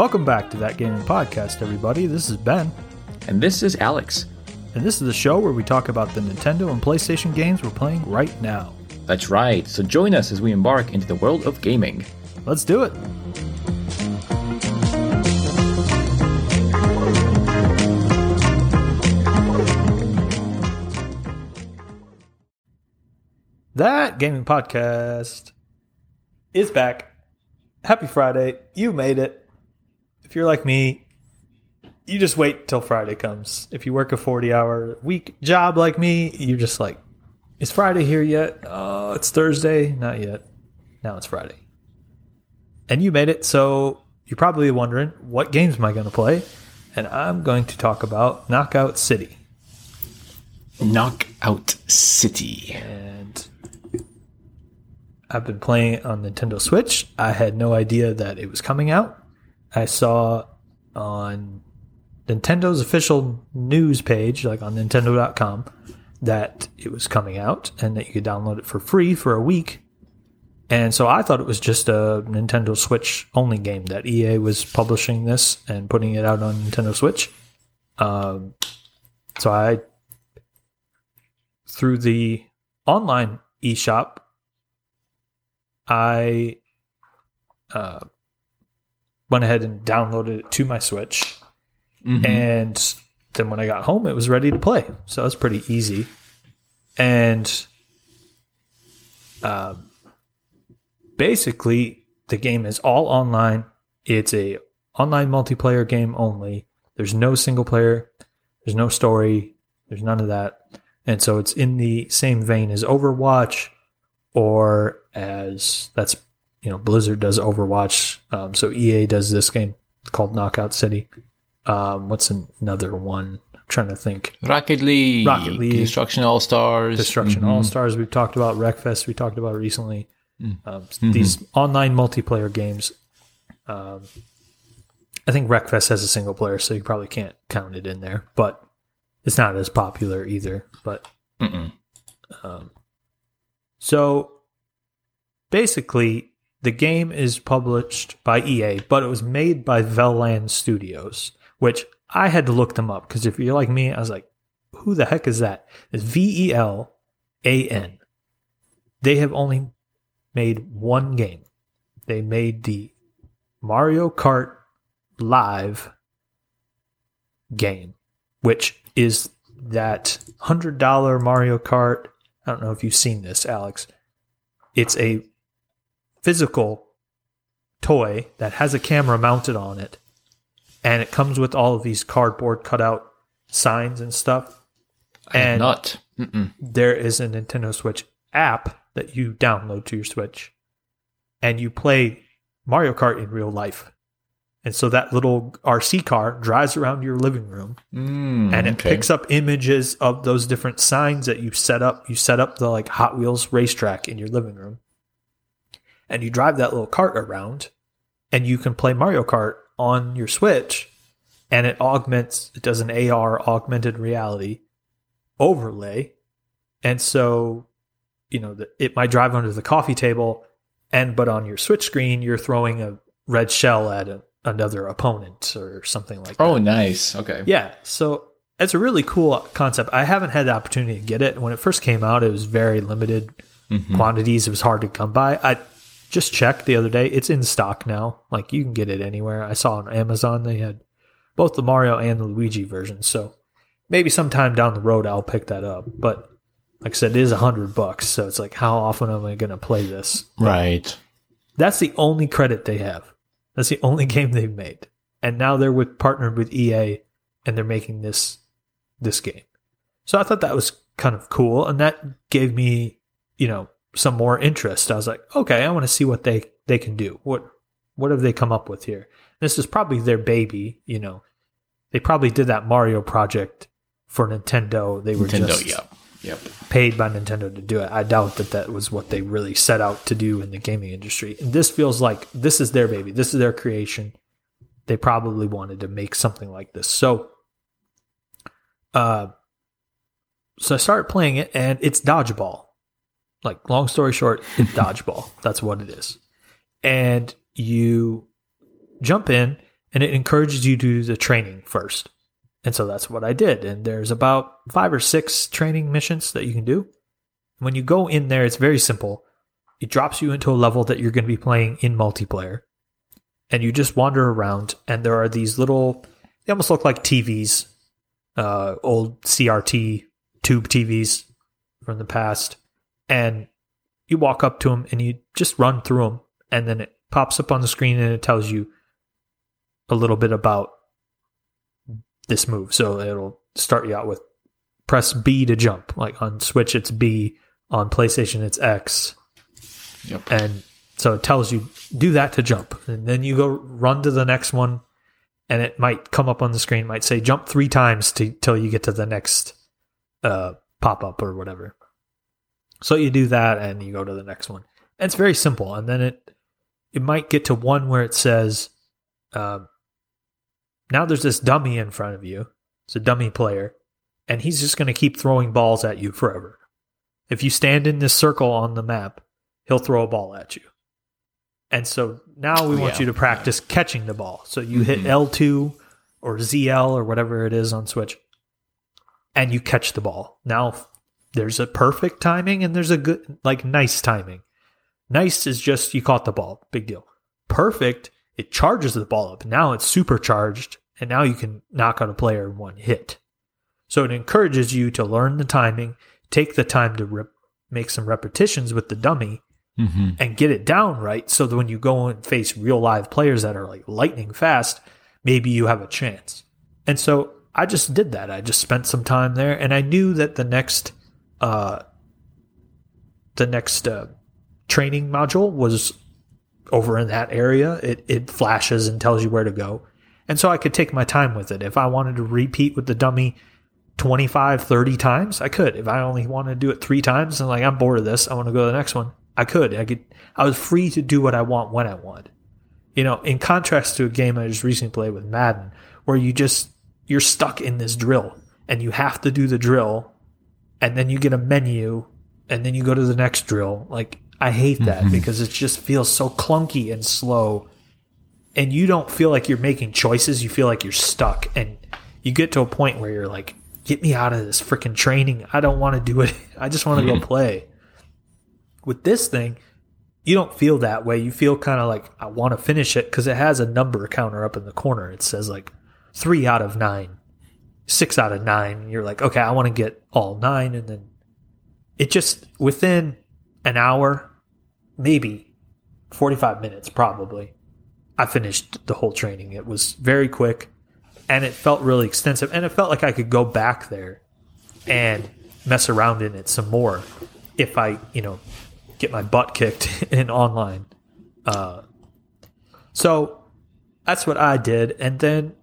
Welcome back to That Gaming Podcast, everybody. This is Ben, And this is Alex. and this is the show where we talk about the Nintendo and PlayStation games we're playing right now. That's right, so join us as we embark into the world of gaming. Let's do it. That gaming podcast is back. Happy Friday. You made it. If you're like me, you just wait till Friday comes. If you work a 40 hour week job like me, you're just like, is Friday here yet? Oh, it's Thursday. Not yet. Now it's Friday. And you made it, so you're probably wondering, what games am I going to play? And I'm going to talk about Knockout City. Knockout City. and I've been playing it on Nintendo Switch. I had no idea that it was coming out. I saw on Nintendo's official news page, like on Nintendo.com, that it was coming out and that you could download it for free for a week. And so I thought it was just a Nintendo Switch only game that EA was publishing this and putting it out on Nintendo Switch. Um, so I, through the online eShop, I uh, went ahead and downloaded it to my Switch. Mhm. And then when I got home, it was ready to play. So it was pretty easy. And um, basically, the game is all online. It's a online multiplayer game only. There's no single player. There's no story. There's none of that. And so it's in the same vein as Overwatch, or as that's you know Blizzard does Overwatch. Um, so EA does this game called Knockout City. Um, what's another one? I'm trying to think. Rocket League. Rocket League. Destruction All Stars. Destruction Mhm. All Stars we've talked about. Wreckfest we talked about recently. Mm. Um, Mhm. These online multiplayer games. Um, I think Wreckfest has a single player, so you probably can't count it in there. But it's not as popular either. But um, so basically, the game is published by EA, but it was made by Velan Studios, which I had to look them up because if you're like me, I was like, who the heck is that? It's V E L A N. They have only made one game. They made the Mario Kart Live game, which is that $100 Mario Kart. I don't know if you've seen this, Alex. It's a physical toy that has a camera mounted on it, and it comes with all of these cardboard cutout signs and stuff. And not. There is a Nintendo Switch app that you download to your Switch, and you play Mario Kart in real life. And so that little RC car drives around your living room Mm, and it okay. picks up images of those different signs that you set up. You set up the like Hot Wheels racetrack in your living room, and you drive that little cart around, and you can play Mario Kart on your Switch, and it augments. It does an AR augmented reality overlay, and so you know the, it might drive under the coffee table, and but on your Switch screen you're throwing a red shell at a, another opponent or something like that. Oh, nice. Okay. Yeah, so it's a really cool concept. I haven't had the opportunity to get it. When it first came out, it was very limited Mhm. quantities. It was hard to come by. I just checked the other day. It's in stock now. Like you can get it anywhere. I saw on Amazon they had both the Mario and the Luigi versions. So maybe sometime down the road I'll pick that up. But like I said, it is a hundred bucks. So it's like, how often am I going to play this? Right. That's the only credit they have. That's the only game they've made. And now they're with partnered with EA and they're making this this game. So I thought that was kind of cool and that gave me, you know, some more interest. I was like, okay, I want to see what they they can do. What what have they come up with here? This is probably their baby, you know. They probably did that Mario project for Nintendo. They were Nintendo, just yep. Yep. paid by Nintendo to do it. I doubt that that was what they really set out to do in the gaming industry. And this feels like this is their baby. This is their creation. They probably wanted to make something like this. So, uh, so I start playing it, and it's dodgeball. Like long story short, it's dodgeball. That's what it is. And you jump in, and it encourages you to do the training first. And so that's what I did. And there's about five or six training missions that you can do. When you go in there, it's very simple. It drops you into a level that you're going to be playing in multiplayer. And you just wander around, and there are these little, they almost look like TVs, uh, old CRT tube TVs from the past. And you walk up to them and you just run through them. And then it pops up on the screen and it tells you a little bit about this move. So it'll start you out with press B to jump. Like on Switch, it's B. On PlayStation, it's X. Yep. And so it tells you do that to jump. And then you go run to the next one. And it might come up on the screen, might say jump three times to, till you get to the next uh, pop up or whatever. So you do that and you go to the next one. And it's very simple. And then it it might get to one where it says, um, now there's this dummy in front of you. It's a dummy player, and he's just going to keep throwing balls at you forever. If you stand in this circle on the map, he'll throw a ball at you. And so now we want Yeah. you to practice catching the ball. So you hit Mhm. L2 or ZL or whatever it is on Switch, and you catch the ball. Now there's a perfect timing and there's a good, like nice timing. Nice is just you caught the ball, big deal. Perfect, it charges the ball up. Now it's supercharged, and now you can knock out a player in one hit. So it encourages you to learn the timing, take the time to rep- make some repetitions with the dummy, Mm-hmm. and get it down right so that when you go and face real live players that are like lightning fast, maybe you have a chance. And so I just did that. I just spent some time there and I knew that the next uh the next uh, training module was over in that area. It it flashes and tells you where to go. And so I could take my time with it. If I wanted to repeat with the dummy 25, 30 times, I could. If I only wanted to do it 3 times and like I'm bored of this, I want to go to the next one. I could. I could I was free to do what I want when I want. You know, in contrast to a game I just recently played with Madden where you just you're stuck in this drill and you have to do the drill and then you get a menu and then you go to the next drill. Like I hate that mm-hmm. because it just feels so clunky and slow and you don't feel like you're making choices, you feel like you're stuck and you get to a point where you're like get me out of this freaking training. I don't want to do it. I just want to go mm-hmm. play. With this thing, you don't feel that way. You feel kind of like I want to finish it because it has a number counter up in the corner. It says like three out of nine, six out of nine. You're like, okay, I want to get all nine, and then it just within an hour, maybe forty five minutes, probably. I finished the whole training. It was very quick, and it felt really extensive, and it felt like I could go back there and mess around in it some more if I, you know, get my butt kicked in online. Uh, so that's what I did. And then,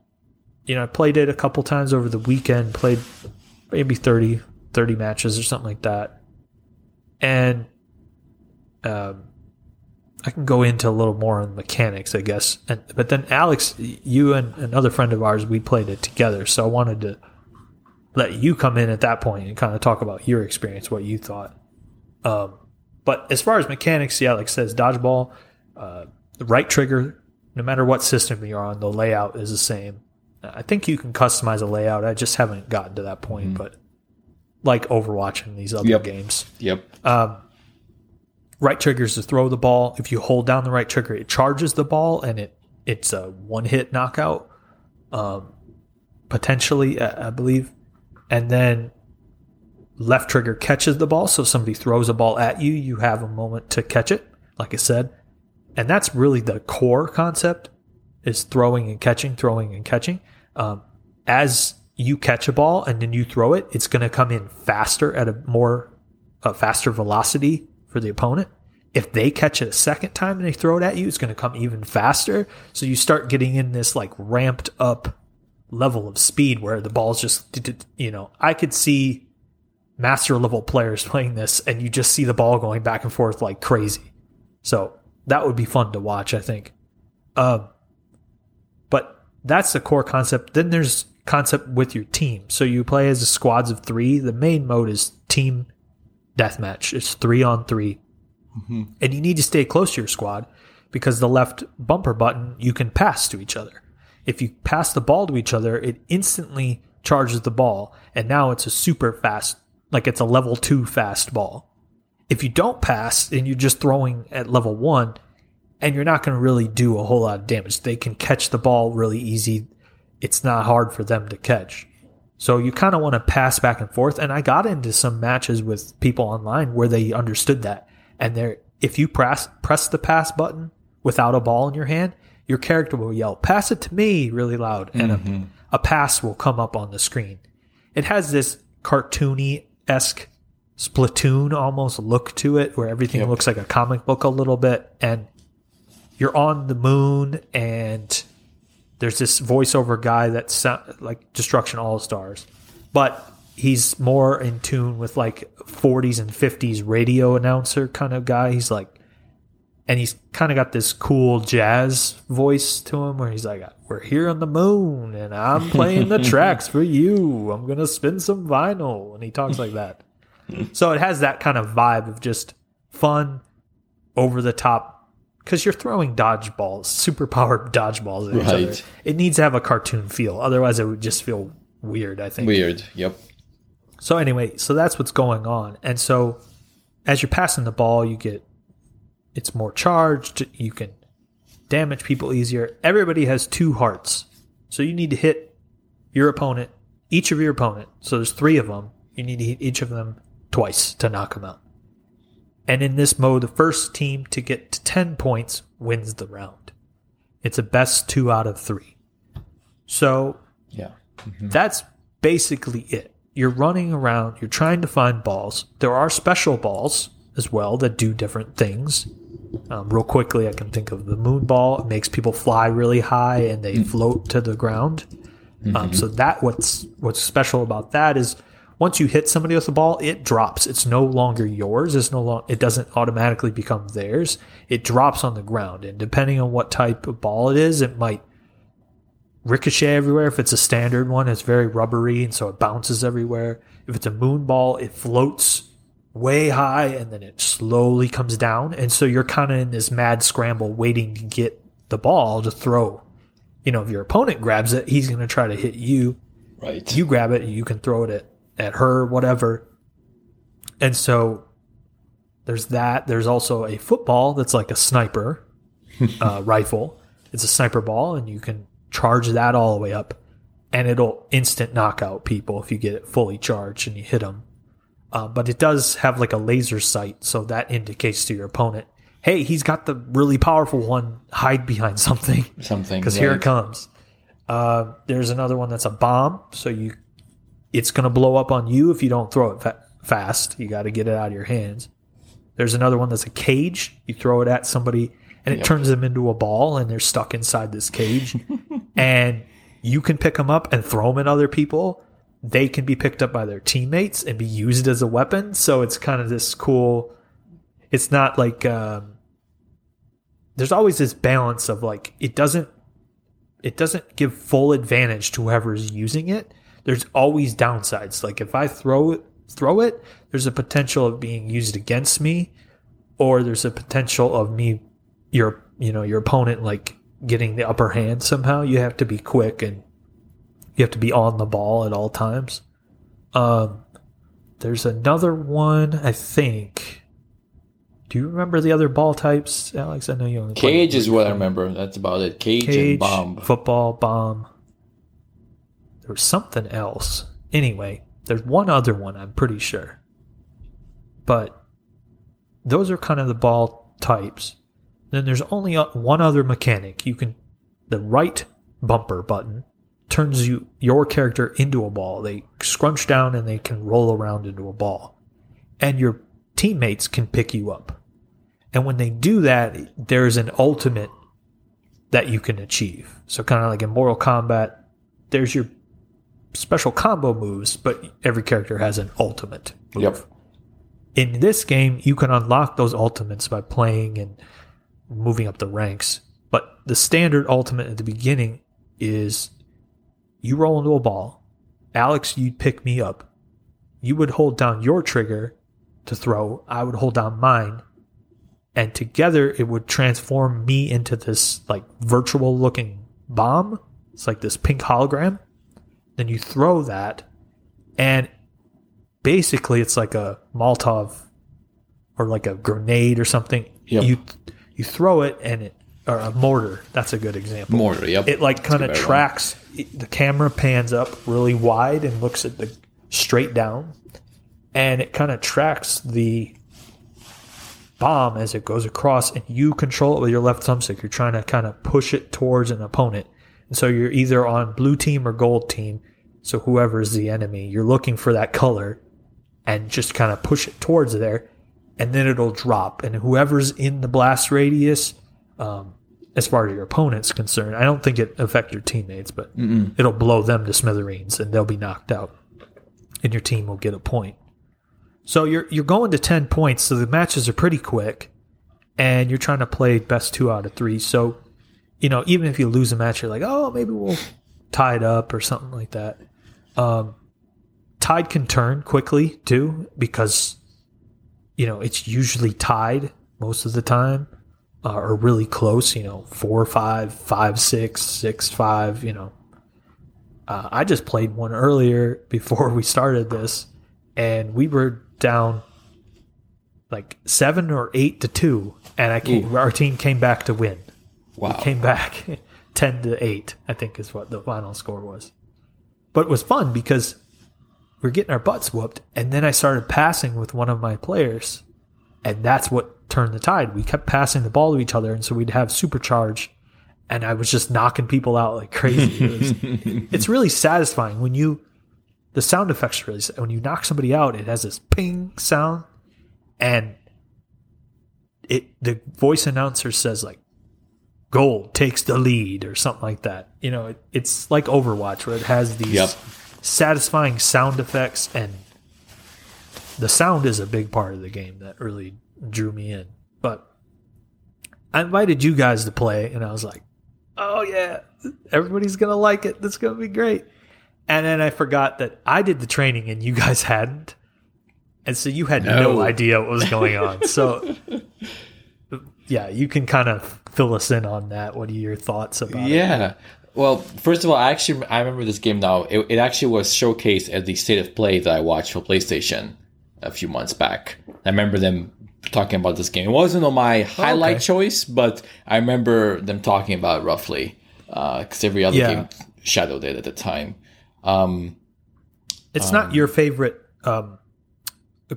you know, I played it a couple times over the weekend, played maybe 30, 30 matches or something like that. And um, I can go into a little more on mechanics, I guess. And But then, Alex, you and another friend of ours, we played it together. So I wanted to let you come in at that point and kind of talk about your experience, what you thought. Um, but as far as mechanics, yeah, like says, dodgeball, uh, the right trigger, no matter what system you're on, the layout is the same. I think you can customize a layout. I just haven't gotten to that point, but like Overwatch and these other Yep. games, Yep. um, right trigger is to throw the ball. If you hold down the right trigger, it charges the ball and it it's a one hit knockout, um, potentially, I, I believe. And then left trigger catches the ball. So if somebody throws a ball at you, you have a moment to catch it, like I said. And that's really the core concept is throwing and catching, throwing and catching. Um, as you catch a ball and then you throw it, it's going to come in faster at a more a faster velocity for the opponent. If they catch it a second time and they throw it at you, it's going to come even faster. So you start getting in this like ramped up level of speed where the ball's just, you know, I could see master level players playing this and you just see the ball going back and forth like crazy. So that would be fun to watch, I think. Um, that's the core concept. Then there's concept with your team. So you play as a squads of three. The main mode is team deathmatch. It's three on 3 mm-hmm. and you need to stay close to your squad because the left bumper button you can pass to each other. If you pass the ball to each other, it instantly charges the ball, and now it's a super fast, like it's a level two fast ball. If you don't pass and you're just throwing at level one, and you're not going to really do a whole lot of damage, they can catch the ball really easy. It's not hard for them to catch. So you kind of want to pass back and forth. And I got into some matches with people online where they understood that. And they're, if you press press the pass button without a ball in your hand, your character will yell, "Pass it to me!" really loud, and a, mm-hmm. a pass will come up on the screen. It has this cartoony esque Splatoon almost look to it, where everything Yep. looks like a comic book a little bit, and you're on the moon, and there's this voiceover guy that's like Destruction All Stars, but he's more in tune with like 40s and 50s radio announcer kind of guy. He's like, and he's kind of got this cool jazz voice to him where he's like, We're here on the moon and I'm playing the tracks for you. I'm going to spin some vinyl. And he talks like that. So it has that kind of vibe of just fun, over the top, because you're throwing dodgeballs, super powered dodgeballs at each other. Right. It needs to have a cartoon feel. Otherwise, it would just feel weird, I think. Weird. Yep. So anyway, so that's what's going on. And so as you're passing the ball, you get it's more charged, you can damage people easier. Everybody has two hearts. So you need to hit your opponent, each of your opponent. So there's 3 of them. You need to hit each of them twice to knock them out. And in this mode, the first team to get to 10 points wins the round. It's a best 2 out of 3. So Yeah. that's basically it. You're running around, you're trying to find balls. There are special balls as well that do different things. Um, real quickly, I can think of the moon ball. It makes people fly really high and they float to the ground. Um, so that what's what's special about that is once you hit somebody with a ball, it drops. It's no longer yours. It's no long. It doesn't automatically become theirs. It drops on the ground, and depending on what type of ball it is, it might ricochet everywhere. If it's a standard one, it's very rubbery and so it bounces everywhere. If it's a moon ball, it floats way high and then it slowly comes down. And so you're kind of in this mad scramble waiting to get the ball to throw. You know, if your opponent grabs it, he's going to try to hit you. Right. You grab it, you can throw it at, at her, whatever. And so there's that. There's also a football that's like a sniper uh, rifle. It's a sniper ball, and you can charge that all the way up, and it'll instant knock out people if you get it fully charged and you hit them. Uh, but it does have like a laser sight, so that indicates to your opponent, hey, he's got the really powerful one. Hide behind something Something. because here it comes. Uh, there's another one that's a bomb, so you it's going to blow up on you if you don't throw it fa- fast. You got to get it out of your hands. There's another one that's a cage. You throw it at somebody, and it Yep. turns them into a ball, and they're stuck inside this cage. and you can pick them up and throw them at other people. They can be picked up by their teammates and be used as a weapon. So it's kind of this cool. It's not like um, there's always this balance of like it doesn't it doesn't give full advantage to whoever's using it. There's always downsides. Like if I throw it, throw it, there's a potential of being used against me, or there's a potential of me, your you know your opponent like getting the upper hand somehow. You have to be quick and you have to be on the ball at all times. Um, there's another one I think. Do you remember the other ball types, Alex? I know you only Cage is what I remember. That's about it. Cage, and bomb. football, bomb. There was something else. Anyway, there's one other one, I'm pretty sure. But those are kind of the ball types. Then there's only uh, one other mechanic. You can, the right bumper button turns you your character into a ball. They scrunch down and they can roll around into a ball. And your teammates can pick you up. And when they do that, there's an ultimate that you can achieve. So kind of like in Mortal Kombat, there's your special combo moves, but every character has an ultimate. Move. Yep. In this game, you can unlock those ultimates by playing and moving up the ranks. But the standard ultimate at the beginning is you roll into a ball. Alex, you'd pick me up. You would hold down your trigger to throw. I would hold down mine. And together it would transform me into this like virtual looking bomb It's like this pink hologram. Then you throw that, and basically it's like a Molotov or like a grenade or something. Yep. You you throw it and it or a mortar. That's a good example. Mortar, yep. It like kind of tracks. it- The camera pans up really wide and looks at the straight down, and it kind of tracks the bomb as it goes across, and you control it with your left thumbstick. You're trying to kind of push it towards an opponent, and so you're either on blue team or gold team. So whoever's the enemy, you're looking for that color, and just kind of push it towards there, and then it'll drop. And whoever's in the blast radius, um, as far as your opponent's concerned, I don't think it affect your teammates, but it'll blow them to smithereens, and they'll be knocked out, and your team will get a point. So you're you're going to ten points, so the matches are pretty quick, and you're trying to play best two out of three. So, you know, even if you lose a match, you're like, oh, maybe we'll tie it up or something like that. Um, tide can turn quickly too because you know it's usually tied most of the time uh, or really close. You know, four, five, five, six, six, five. You know, uh, I just played one earlier before we started this, and we were down like seven or eight to two, and I came, our team came back to win. Wow. Came back ten to eight, I think is what the final score was. But it was fun because we are getting our butts whooped, and then I started passing with one of my players, and that's what turned the tide. We kept passing the ball to each other, and so we'd have supercharge, and I was just knocking people out like crazy. It was, it's really satisfying when you the sound effects really when you knock somebody out it has this ping sound and it the voice announcer says like gold takes the lead or something like that you know it, it's like overwatch where it has these Yep. satisfying sound effects and the sound is a big part of the game that really drew me in but i invited you guys to play and i was like oh yeah everybody's gonna like it this is gonna be great and then I forgot that I did the training and you guys hadn't. And so you had no, No. idea what was going on. So, yeah, you can kind of fill us in on that. What are your thoughts about it? Yeah. Well, first of all, I actually I remember this game now. It, it actually was showcased at the state of play that I watched for PlayStation a few months back. I remember them talking about this game. It wasn't on my highlight okay. choice, but I remember them talking about it roughly because every other Yeah. game shadowed it at the time. Um, It's not your favorite um,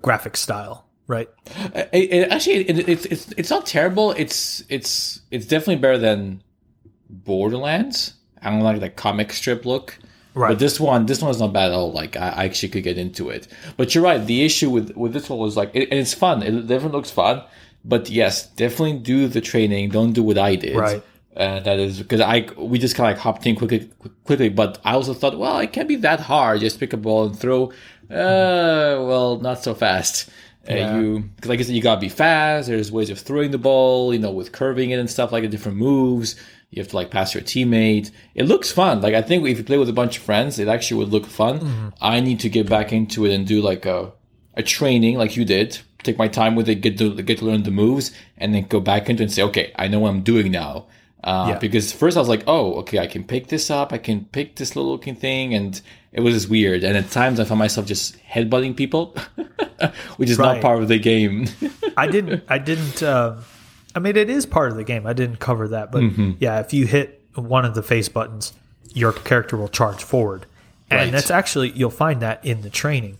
graphic style, right? It, it actually it, it's it's it's not terrible. It's it's it's definitely better than Borderlands. I don't like the comic strip look. Right. But this one, this one is not bad at all. Like I, I actually could get into it. But you're right. The issue with with this one was like, it, and it's fun. It definitely looks fun. But yes, definitely do the training. Don't do what I did. Right. Uh, that is because I we just kind of like hopped in quickly, quickly. But I also thought, well, it can't be that hard. Just pick a ball and throw. Uh, well, not so fast. Uh, you, cause like I said, you gotta be fast. There's ways of throwing the ball, you know, with curving it and stuff like the different moves. You have to like pass your teammate. It looks fun. Like I think if you play with a bunch of friends, it actually would look fun. I need to get back into it and do like a a training like you did. Take my time with it, get to get to learn the moves, and then go back into it and say, okay, I know what I'm doing now. Uh, Yeah. Because first I was like, oh, okay, I can pick this up. I can pick this little looking thing, and it was just weird. And at times I found myself just headbutting people, which is not part of the game. I didn't. I didn't. Um, I mean, it is part of the game. I didn't cover that, but Mm-hmm. yeah, if you hit one of the face buttons, your character will charge forward, and Right. that's actually you'll find that in the training.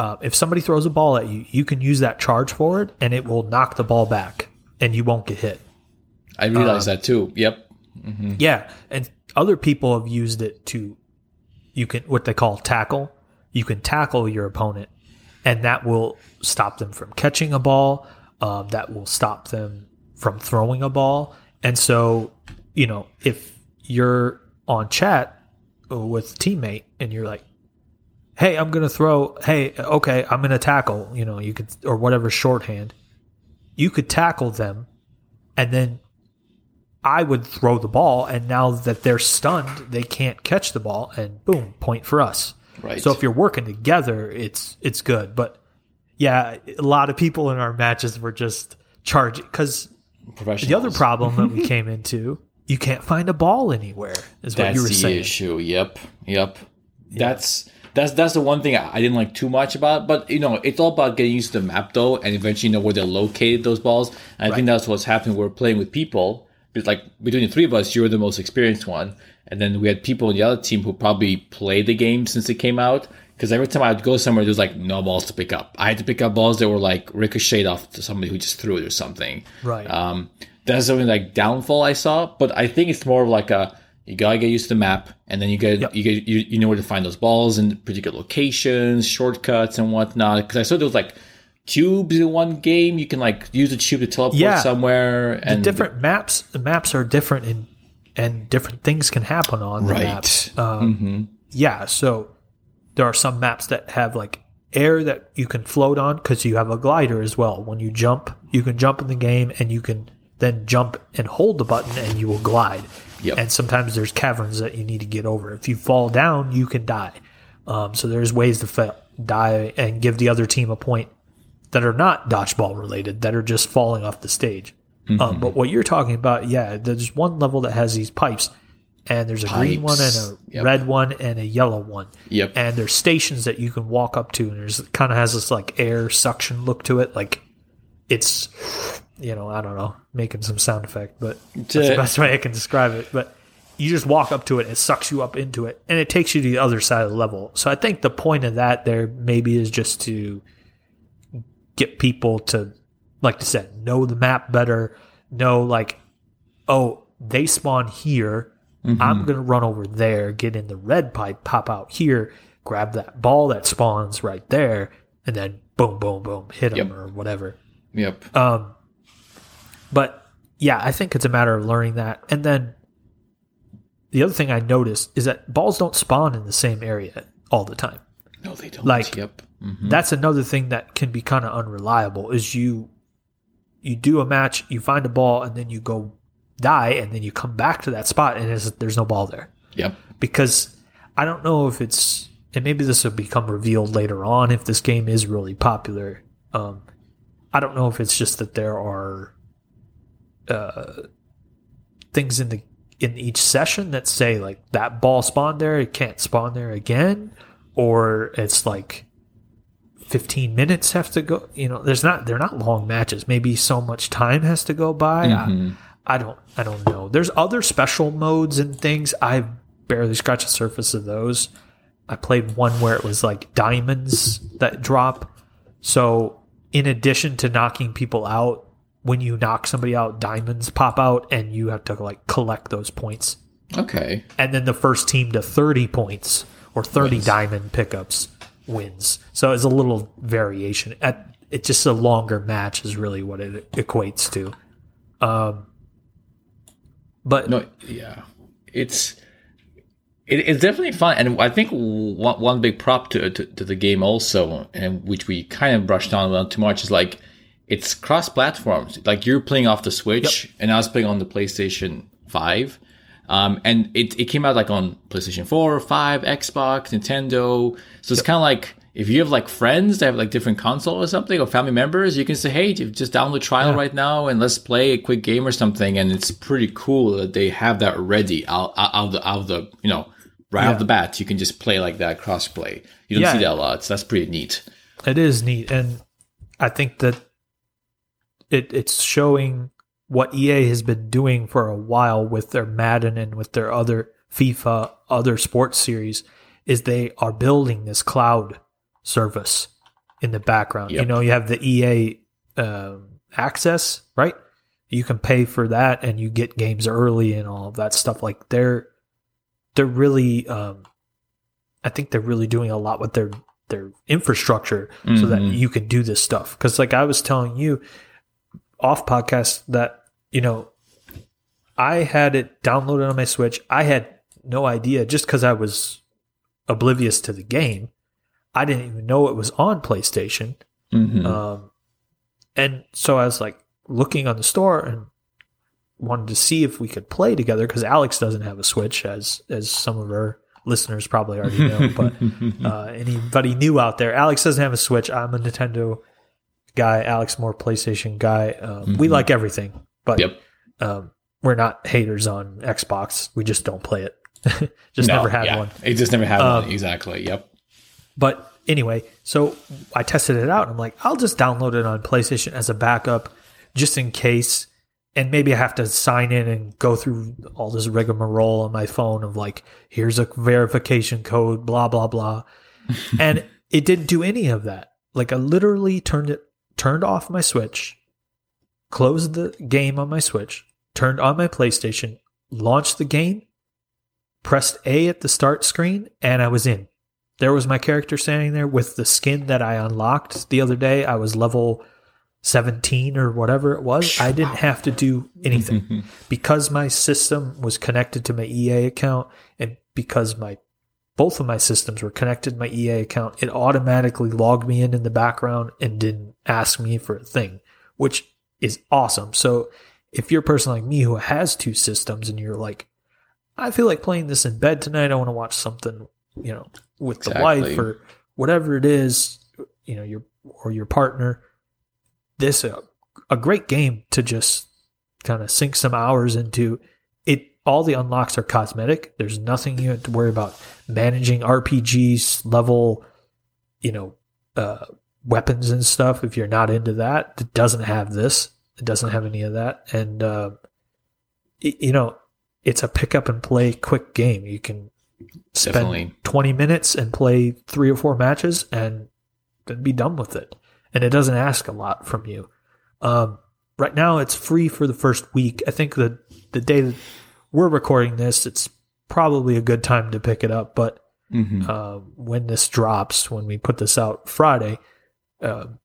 Uh, if somebody throws a ball at you, you can use that charge forward, and it will knock the ball back, and you won't get hit. I realized that too. Yep. Yeah, and other people have used it to you can what they call tackle. You can tackle your opponent, and that will stop them from catching a ball. Um, that will stop them from throwing a ball. And so, you know, if you're on chat with teammate and you're like, "Hey, I'm gonna throw," "Hey, okay, I'm gonna tackle," you know, you could or whatever shorthand, you could tackle them, and then I would throw the ball, and now that they're stunned, they can't catch the ball, and boom, point for us. Right. So if you're working together, it's it's good. But yeah, a lot of people in our matches were just charging because the other problem that we came into, you can't find a ball anywhere. Is what That's you were the saying. issue. Yep, yep. That's that's that's the one thing I didn't like too much about. But you know, it's all about getting used to the map though, and eventually you know where they're located. Those balls. And I think that's what's happening. We're playing with people. Like between the three of us, you're the most experienced one, and then we had people in the other team who probably played the game since it came out. Because every time I'd go somewhere, there was like no balls to pick up. I had to pick up balls that were like ricocheted off to somebody who just threw it or something. Right. Um, that's the only like downfall I saw, but I think it's more of like a you gotta get used to the map, and then you get Yep. you get you, you know where to find those balls in particular locations, shortcuts and whatnot. Because I saw there was like cubes in one game. You can like use a tube to teleport Yeah. somewhere, and different maps. The maps are different, and and different things can happen on the right. maps. Um, Yeah, so there are some maps that have like air that you can float on because you have a glider as well. When you jump, you can jump in the game, and you can then jump and hold the button, and you will glide. Yep. And sometimes there's caverns that you need to get over. If you fall down, you can die. Um, so there's ways to fa- die and give the other team a point that are not dodgeball related, that are just falling off the stage. Um, but what you're talking about, yeah, there's one level that has these pipes, and there's a green one and a Yep. red one and a yellow one. Yep. And there's stations that you can walk up to, and there's kind of has this like air suction look to it, like it's, you know, I don't know, making some sound effect, but that's the best way I can describe it. But you just walk up to it, it sucks you up into it, and it takes you to the other side of the level. So I think the point of that there maybe is just to get people to, like I said, know the map better, know like, oh, they spawn here. I'm going to run over there, get in the red pipe, pop out here, grab that ball that spawns right there, and then boom, boom, boom, hit them Yep. or whatever. Yep. Um, but yeah, I think it's a matter of learning that. And then the other thing I noticed is that balls don't spawn in the same area all the time. No, they don't. like- yep. Mhm. That's another thing that can be kind of unreliable is you you do a match, you find a ball, and then you go die, and then you come back to that spot, and there's, there's no ball there Yep. because I don't know if it's and maybe this will become revealed later on if this game is really popular. Um, I don't know if it's just that there are uh, things in the in each session that say like that ball spawned there, it can't spawn there again, or it's like 15 minutes have to go you know there's not they're not long matches. Maybe so much time has to go by. Mhm. I, I don't i don't know. There's other special modes and things. I barely scratched the surface of those. I played one where it was like diamonds that drop. So in addition to knocking people out when you knock somebody out diamonds pop out and you have to like collect those points. Okay. and then the first team to 30 points or 30 Wins. diamond pickups wins. So it's a little variation. At it's just a longer match is really what it equates to. Um, but No, yeah, it's it, it's definitely fun, and I think one, one big prop to, to to the game also, and which we kind of brushed on about too much, is like it's cross platforms. Like you're playing off the Switch, and I was playing on the PlayStation Five. Um, and it, it came out like on PlayStation 4, 5, Xbox, Nintendo. So it's kind of like if you have like friends that have like different console or something or family members, you can say, hey, just download trial right now and let's play a quick game or something. And it's pretty cool that they have that ready out, out, the, out of the, you know, right Yeah. off the bat. You can just play like that crossplay. You don't Yeah. see that a lot. So that's pretty neat. it is neat, and I think that it it's showing what EA has been doing for a while with their Madden and with their other FIFA, other sports series, is they are building this cloud service in the background. You know, you have the EA um, access, right? You can pay for that, and you get games early and all of that stuff. Like they're they're really, um, I think they're really doing a lot with their their infrastructure so that Mhm. you can do this stuff. Because like I was telling you off podcast that you know I had it downloaded on my Switch. I had no idea just because I was oblivious to the game. I didn't even know it was on PlayStation. Mhm. Um, and so I was like looking on the store and wanted to see if we could play together because Alex doesn't have a Switch, as as some of our listeners probably already know. but uh, anybody new out there, Alex doesn't have a Switch. I'm a Nintendo guy. Alex more PlayStation guy. Um, We Mhm. like everything, but Yep. um, we're not haters on Xbox. We just don't play it. just No, never had yeah. one. It just never had Um, one. Exactly. Yep. But anyway, so I tested it out. I'm like, I'll just download it on PlayStation as a backup, just in case. And maybe I have to sign in and go through all this rigmarole on my phone of like, here's a verification code, blah blah blah. and it didn't do any of that. Like I literally turned it, turned off my Switch, closed the game on my Switch, turned on my PlayStation, launched the game, pressed A at the start screen, and I was in there was my character standing there with the skin that I unlocked the other day. I was level 17 or whatever it was. I didn't have to do anything because my system was connected to my EA account and because my both of my systems were connected to my EA account, it automatically logged me in in the background and didn't ask me for a thing, which is awesome. So if you're a person like me who has two systems and you're like, I feel like playing this in bed tonight, I want to watch something, you know, with the wife or whatever it is, you know, your or your partner. This a, a great game to just kind of sink some hours into. It all the unlocks are cosmetic. There's nothing you have to worry about managing RPGs level, you know, uh, weapons and stuff. If you're not into that, it doesn't have this. It doesn't have any of that, and uh, y- you know, it's a pick up and play quick game. You can spend Definitely. 20 minutes and play three or four matches and then be done with it. And it doesn't ask a lot from you. Um, right now, it's free for the first week. I think the the day that we're recording this, it's probably a good time to pick it up. But Mhm. uh, when this drops, when we put this out Friday, um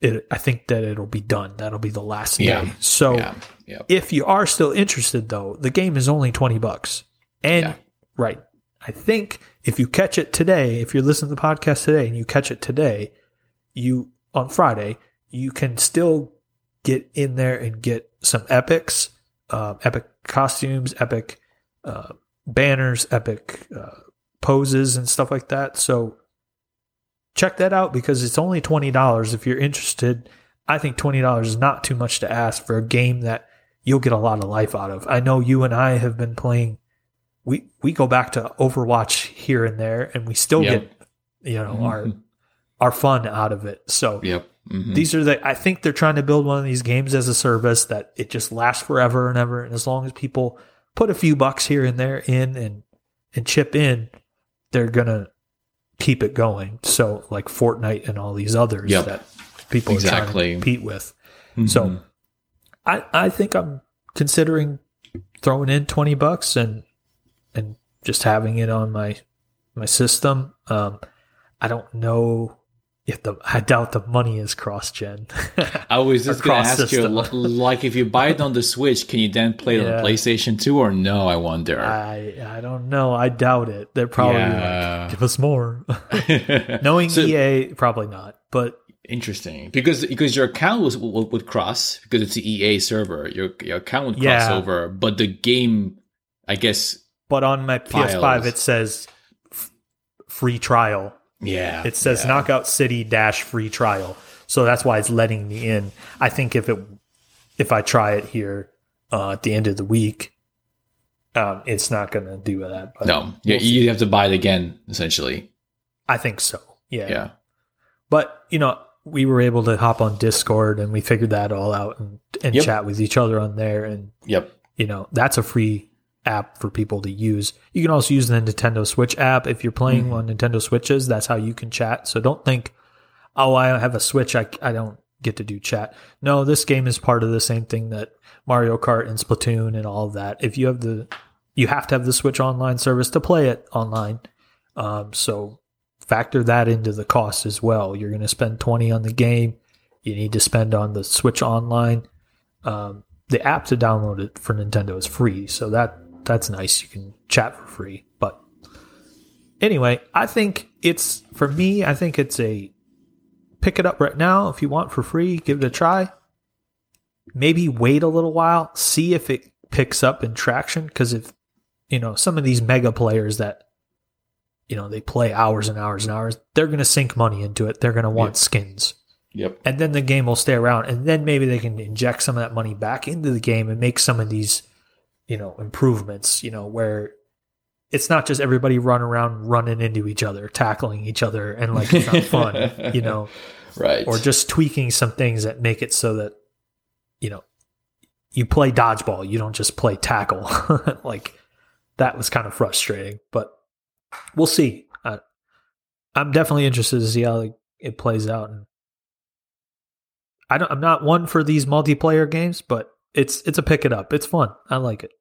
it, I think that it'll be done. That'll be the last Yeah. day. So yeah. Yeah. if you are still interested, though, the game is only 20 bucks. And, right, I think if you catch it today, if you're listening to the podcast today and you catch it today, you, on Friday, you can still get in there and get some epics, uh, epic costumes, epic uh, banners, epic uh, poses, and stuff like that. So check that out because it's only $20 if you're interested. I think $20 is not too much to ask for a game that you'll get a lot of life out of. I know you and I have been playing we we go back to Overwatch here and there and we still Yep. get you know our Mhm. our fun out of it. So Yep. Mhm. these are the I think they're trying to build one of these games as a service that it just lasts forever and ever and as long as people put a few bucks here and there in and and chip in, they're going to keep it going. So like Fortnite and all these others Yep. that people are trying Exactly. to compete with. Mhm. So I I think I'm considering throwing in 20 bucks and and just having it on my my system. Um I don't know if the I doubt the money is cross gen. I was just going to ask you, system. li- like, if you buy it on the Switch, can you then play it on PlayStation 2 or no? I wonder. I I don't know. I doubt it. They're probably Yeah. like give us more. Knowing So- EA probably not. But Interesting, because because your account was would, would cross because it's the EA server. Your your account would cross Yeah. over, but the game, I guess, but on my PS5 it says f- free trial. Yeah, It says yeah. Knockout City dash free trial. So that's why it's letting me in. I think if it if I try it here uh, at the end of the week, um, it's not going to do that. But No, you, we'll you have to buy it again, essentially. I think so. Yeah. Yeah, But you know, we were able to hop on Discord and we figured that all out and and Yep. chat with each other on there. And yep, you know, that's a free app for people to use. You can also use the Nintendo Switch app if you're playing Mhm. on Nintendo Switches. That's how you can chat. So don't think, oh, I have a Switch. I, I don't get to do chat. No, this game is part of the same thing that Mario Kart and Splatoon and all of that. If you have the, you have to have the Switch online service to play it online. Um, so factor that into the cost as well. You're going to spend 20 on the game. You need to spend on the Switch online. Um, the app to download it for Nintendo is free, so that that's nice. You can chat for free. But anyway, I think it's for me. I think it's a pick it up right now if you want for free. Give it a try. Maybe wait a little while, see if it picks up in traction. Because if you know some of these mega players that you know they play hours and hours and hours, they're going to sink money into it. They're going to want Yeah. skins yep, and then the game will stay around and then maybe they can inject some of that money back into the game and make some of these you know, improvements, you know, where it's not just everybody run around running into each other, tackling each other, and like it's not fun, you know, right? Or just tweaking some things that make it so that, you know, you play dodgeball, you don't just play tackle. like that was kind of frustrating, but we'll see. I, I'm definitely interested to see how like, it plays out. And I don't, I'm not one for these multiplayer games, but it's it's a pick it up. It's fun. I like it.